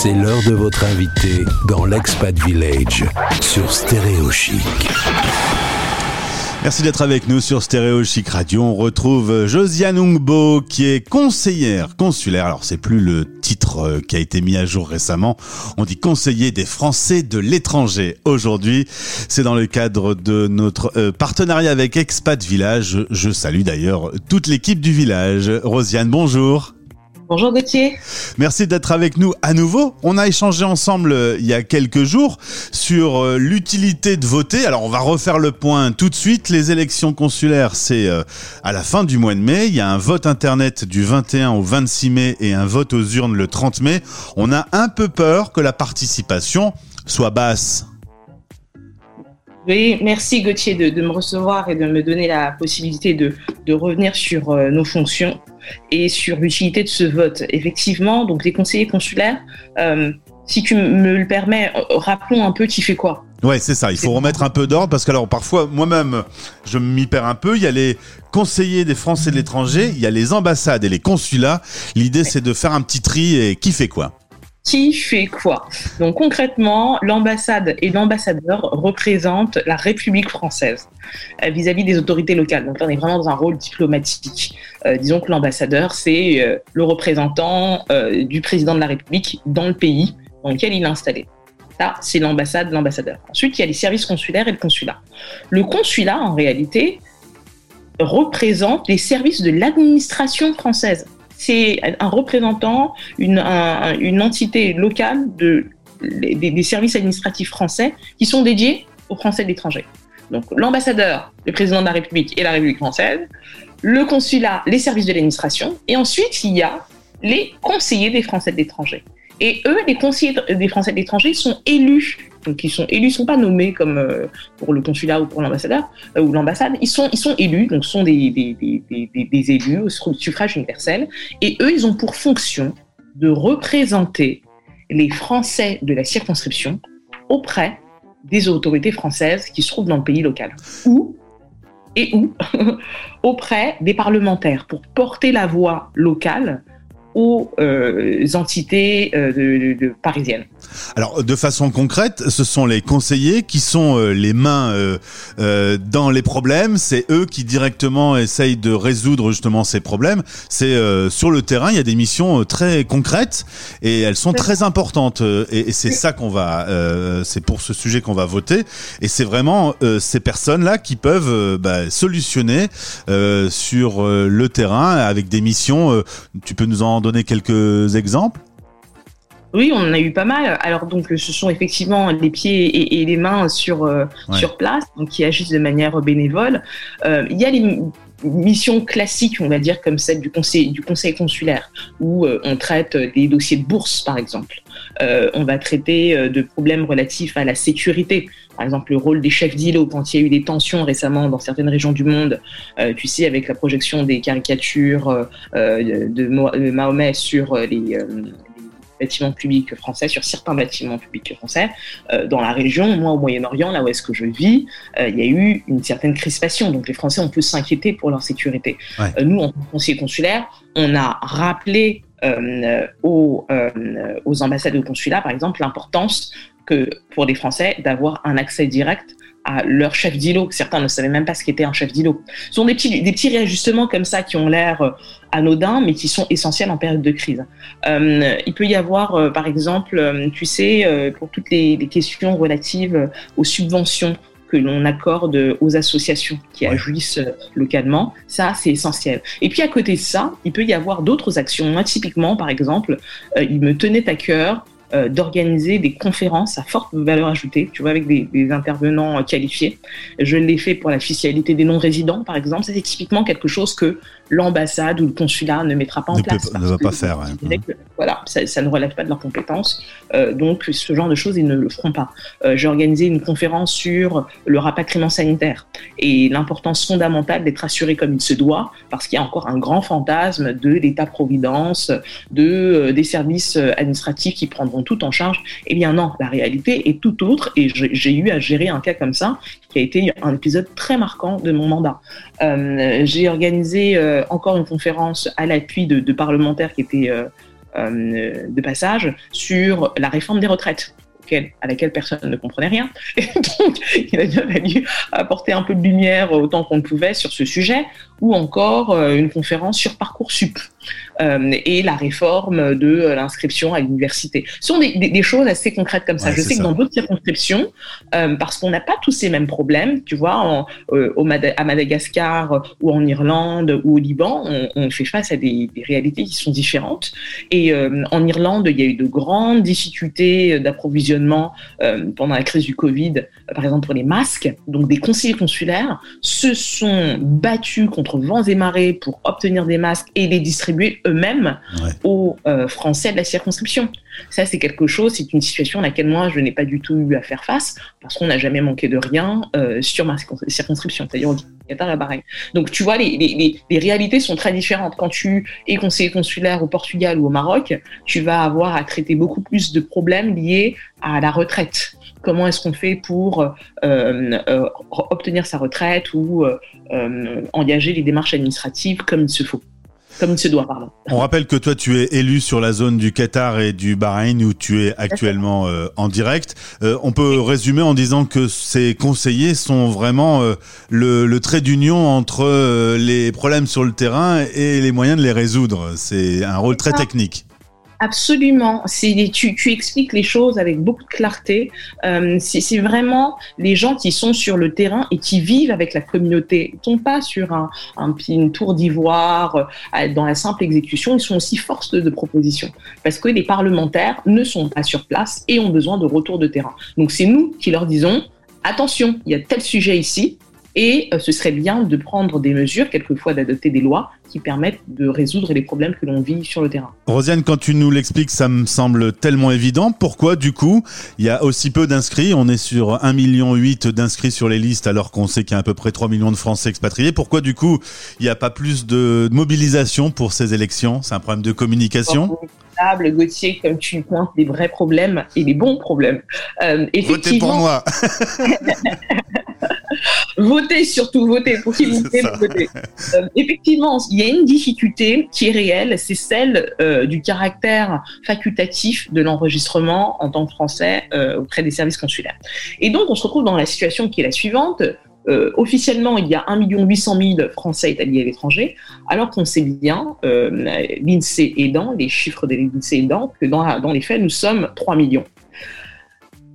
C'est l'heure de votre invité dans l'Expat Village sur Stéréo Chic. Merci d'être avec nous sur Stéréo Chic Radio. On retrouve Josiane Ungbo qui est conseillère consulaire. Alors c'est plus le titre euh, qui a été mis à jour récemment. On dit conseiller des Français de l'étranger. Aujourd'hui, c'est dans le cadre de notre euh, partenariat avec Expat Village. Je salue d'ailleurs toute l'équipe du village. Rosiane, bonjour. Bonjour Gauthier. Merci d'être avec nous à nouveau. On a échangé ensemble euh, il y a quelques jours sur euh, l'utilité de voter. Alors on va refaire le point tout de suite. Les élections consulaires, c'est euh, à la fin du mois de mai. Il y a un vote internet du 21 au 26 mai et un vote aux urnes le 30 mai. On a un peu peur que la participation soit basse. Oui, merci Gauthier de, me recevoir et de me donner la possibilité de, revenir sur nos fonctions et sur l'utilité de ce vote. Effectivement, donc les conseillers consulaires, euh, si tu me le permets, rappelons un peu qui fait quoi. Ouais, c'est ça. Il faut remettre un peu d'ordre parce que alors parfois moi-même je m'y perds un peu. Il y a les conseillers des Français de l'étranger, il y a les ambassades et les consulats. L'idée c'est de faire un petit tri et qui fait quoi qui fait quoi Donc concrètement, l'ambassade et l'ambassadeur représentent la République française euh, vis-à-vis des autorités locales. Donc là, on est vraiment dans un rôle diplomatique. Euh, disons que l'ambassadeur, c'est euh, le représentant du président de la République dans le pays dans lequel il est installé. Ça, c'est l'ambassade, l'ambassadeur. Ensuite, il y a les services consulaires et le consulat. Le consulat, en réalité, représente les services de l'administration française c'est un représentant, une, entité locale de, des, services administratifs français qui sont dédiés aux Français de l'étranger. Donc l'ambassadeur, le président de la République et la République française, le consulat, les services de l'administration, et ensuite il y a les conseillers des Français de l'étranger. Et eux, les conseillers des Français de l'étranger sont élus. Donc ils sont élus, ils sont pas nommés comme euh, pour le consulat ou pour euh, ou l'ambassade, ils sont, élus, donc sont des, des, élus au suffrage universel, et eux, ils ont pour fonction de représenter les Français de la circonscription auprès des autorités françaises qui se trouvent dans le pays local. Ou, et où, auprès des parlementaires, pour porter la voix locale aux euh, entités de, parisiennes. Alors, de façon concrète, ce sont les conseillers qui sont euh, les mains euh, euh, dans les problèmes. C'est eux qui directement essayent de résoudre justement ces problèmes. C'est sur le terrain, il y a des missions très concrètes et elles sont très importantes. Et, c'est ça qu'on va, c'est pour ce sujet qu'on va voter. Et c'est vraiment ces personnes-là qui peuvent bah, solutionner sur le terrain avec des missions. tu peux nous en donner quelques exemples? Oui, on en a eu pas mal. Alors donc, ce sont effectivement les pieds et, les mains sur euh, sur place, donc qui agissent de manière bénévole. Euh, il y a les missions classiques, on va dire comme celle du conseil du conseil consulaire, où euh, on traite des dossiers de bourse, par exemple. on va traiter de problèmes relatifs à la sécurité. Par exemple, le rôle des chefs d'îlot quand il y a eu des tensions récemment dans certaines régions du monde, tu sais, avec la projection des caricatures de Mahomet sur les, bâtiments publics français, sur certains bâtiments publics français. Euh, dans la région, moi au Moyen-Orient, là où est-ce que je vis, euh, il y a eu une certaine crispation. Donc les Français, on peut s'inquiéter pour leur sécurité. Euh, nous, en conseiller consulaire, on a rappelé aux, aux ambassades et aux consulats, par exemple, l'importance que pour les Français d'avoir un accès direct à leur chef d'îlot. Certains ne savaient même pas ce qu'était un chef d'îlot. Ce sont des petits, des petits réajustements comme ça qui ont l'air euh, anodins, mais qui sont essentiels en période de crise. Euh, il peut y avoir, euh, par exemple, tu sais, pour toutes les, questions relatives aux subventions que l'on accorde aux associations qui agissent localement. Ça, c'est essentiel. Et puis à côté de ça, il peut y avoir d'autres actions. Moi, typiquement, par exemple, il me tenait à cœur euh, d'organiser des conférences à forte valeur ajoutée, tu vois, avec des, des intervenants qualifiés. Je l'ai fait pour la fiscalité des non-résidents, par exemple. C'est typiquement quelque chose que l'ambassade ou le consulat ne mettra pas en place. ne va pas faire. voilà, ça, ça, ne relève pas de leurs compétences. Euh, donc, ce genre de choses, ils ne le feront pas. Euh, J'ai organisé une conférence sur le rapatriement sanitaire et l'importance fondamentale d'être assuré comme il se doit, parce qu'il y a encore un grand fantasme de l'État-providence, de euh, des services euh, administratifs qui prendront tout en charge. Eh bien non, la réalité est tout autre et j'ai eu à gérer un cas comme ça qui a été un épisode très marquant de mon mandat. Euh, j'ai organisé euh, encore une conférence à l'appui de, parlementaires qui étaient euh, de passage sur la réforme des retraites à laquelle personne ne comprenait rien. Et donc, il a bien fallu apporter un peu de lumière autant qu'on le pouvait sur ce sujet, ou encore une conférence sur Parcoursup euh, et la réforme de l'inscription à l'université. Ce sont des, choses assez concrètes comme ça. Je sais que dans d'autres circonscriptions, euh, parce qu'on n'a pas tous ces mêmes problèmes, tu vois, en, au à Madagascar ou en Irlande ou au Liban, on, fait face à des, des, réalités qui sont différentes. Et en Irlande, il y a eu de grandes difficultés d'approvisionnement euh, pendant la crise du Covid, euh, par exemple pour les masques. Donc des conseillers consulaires se sont battus contre vents et marées pour obtenir des masques et les distribuer eux-mêmes aux euh, Français de la circonscription. Ça, c'est quelque chose, c'est une situation à laquelle moi, je n'ai pas du tout eu à faire face parce qu'on n'a jamais manqué de rien sur ma circonscription, c'est-à-dire au Qatar et Bahreïn. Donc, tu vois, les, les, les, réalités sont très différentes. Quand tu es conseiller consulaire au Portugal ou au Maroc, tu vas avoir à traiter beaucoup plus de problèmes liés à la retraite. Comment est-ce qu'on fait pour euh, euh, obtenir sa retraite ou euh, engager les démarches administratives comme il se faut? Comme il se doit, pardon. On rappelle que toi, tu es élu sur la zone du Qatar et du Bahreïn où tu es actuellement en direct. on peut résumer en disant que ces conseillers sont vraiment le, le, trait d'union entre les problèmes sur le terrain et les moyens de les résoudre. C'est un rôle très technique. Absolument. Tu, tu expliques les choses avec beaucoup de clarté. Euh, c'est vraiment les gens qui sont sur le terrain et qui vivent avec la communauté. Ils sont pas sur un, un une tour d'ivoire euh, dans la simple exécution. Ils sont aussi force de, de, proposition parce que les parlementaires ne sont pas sur place et ont besoin de retour de terrain. Donc c'est nous qui leur disons attention, il y a tel sujet ici. Et euh, ce serait bien de prendre des mesures, quelquefois d'adopter des lois qui permettent de résoudre les problèmes que l'on vit sur le terrain. Rosiane, quand tu nous l'expliques, ça me semble tellement évident. Pourquoi, du coup, il y a aussi peu d'inscrits? On est sur 1,8 million d'inscrits sur les listes alors qu'on sait qu'il y a à peu près 3 millions de Français expatriés. Pourquoi, du coup, il n'y a pas plus de mobilisation pour ces élections? C'est un problème de communication Gauthier, comme tu pointes des vrais problèmes et des bons problèmes. Euh, Votez pour moi Votez surtout, votez pour qui vous voulez euh, effectivement, il y a une difficulté qui est réelle, c'est celle euh, du caractère facultatif de l'enregistrement en tant que français euh, auprès des services consulaires. Et donc, on se retrouve dans la situation qui est la suivante. officiellement, il y a 1 800 000 Français établis à l'étranger, alors qu'on sait bien, l'INSEE aidant, les chiffres de l'INSEE aidant, que dans, dans les faits, nous sommes 3 millions.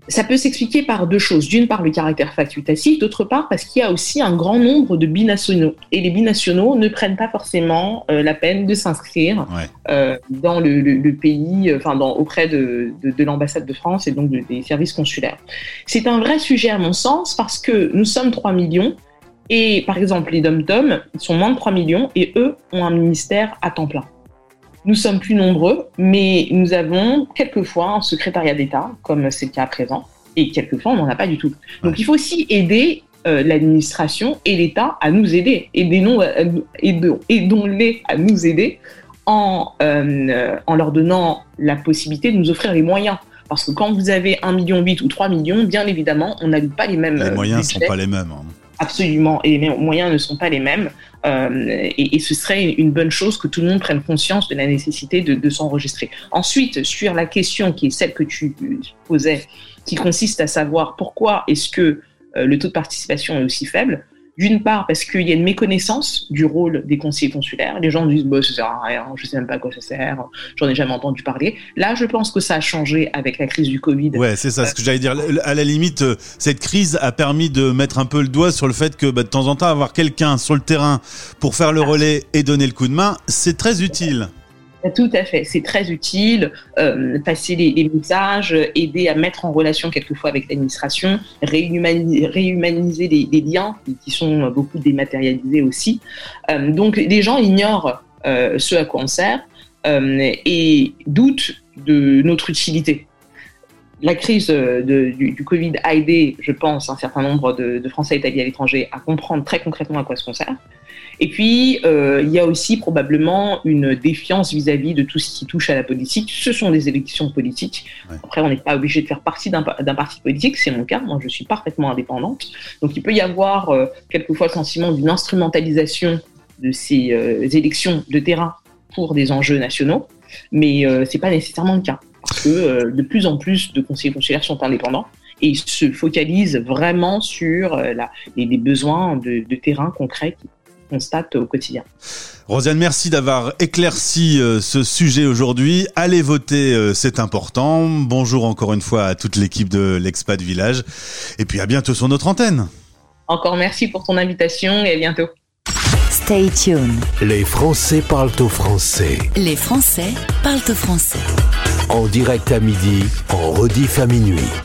Ça peut s'expliquer par deux choses. D'une part, le caractère facultatif, d'autre part, parce qu'il y a aussi un grand nombre de binationaux. Et les binationaux ne prennent pas forcément euh, la peine de s'inscrire euh, dans le, pays, euh, enfin, dans, auprès de, de, l'ambassade de France et donc des services consulaires. C'est un vrai sujet à mon sens parce que nous sommes 3 millions et, par exemple, les dom-tom sont moins de 3 millions et eux ont un ministère à temps plein. Nous sommes plus nombreux, mais nous avons quelquefois un secrétariat d'État, comme c'est le cas à présent, et quelquefois on n'en a pas du tout. Donc il faut aussi aider euh, l'administration et l'État à nous aider. Aidons-les à nous aider en, euh, en leur donnant la possibilité de nous offrir les moyens. Parce que quand vous avez 1,8 million ou 3 millions, bien évidemment, on n'a pas les mêmes. Les moyens ne sont pas les mêmes. Hein. Absolument, et les moyens ne sont pas les mêmes. Euh, et, ce serait une bonne chose que tout le monde prenne conscience de la nécessité de, s'enregistrer. Ensuite, sur la question qui est celle que tu posais, qui consiste à savoir pourquoi est-ce que euh, le taux de participation est aussi faible, d'une part, parce qu'il y a une méconnaissance du rôle des conseillers consulaires. Les gens disent, bah, ça sert à rien, je sais même pas à quoi ça sert, j'en ai jamais entendu parler. Là, je pense que ça a changé avec la crise du Covid. Ouais, c'est ça, ce que j'allais dire. À la limite, euh, cette crise a permis de mettre un peu le doigt sur le fait que, bah, de temps en temps, avoir quelqu'un sur le terrain pour faire le relais et donner le coup de main, c'est très utile. Tout à fait, c'est très utile. Euh, passer les, messages, aider à mettre en relation quelquefois avec l'administration, réhumaniser, les, liens qui sont beaucoup dématérialisés aussi. Euh, donc les gens ignorent euh, ce à quoi on sert et doutent de notre utilité. La crise du, Covid a aidé, je pense, un certain nombre de, de Français établis à l'étranger à comprendre très concrètement à quoi ce qu'on sert. Et puis, euh, il y a aussi probablement une défiance vis-à-vis de tout ce qui touche à la politique. Ce sont des élections politiques. Après, on n'est pas obligé de faire partie d'un parti politique. C'est mon cas. Moi, je suis parfaitement indépendante. Donc, il peut y avoir euh, quelquefois le sentiment d'une instrumentalisation de ces euh, élections de terrain pour des enjeux nationaux. mais c'est pas nécessairement le cas que de plus en plus de conseillers consulaires sont indépendants et se focalisent vraiment sur la, les, besoins de, de terrain concrets qu'ils constatent au quotidien. Rosiane, merci d'avoir éclairci euh, ce sujet aujourd'hui. Allez voter, euh, c'est important. Bonjour encore une fois à toute l'équipe de l'Expat Village. Et puis à bientôt sur notre antenne. Encore merci pour ton invitation et à bientôt. Stay tuned. Les Français parlent au français. Les Français parlent au français. En direct à midi, en rediff à minuit.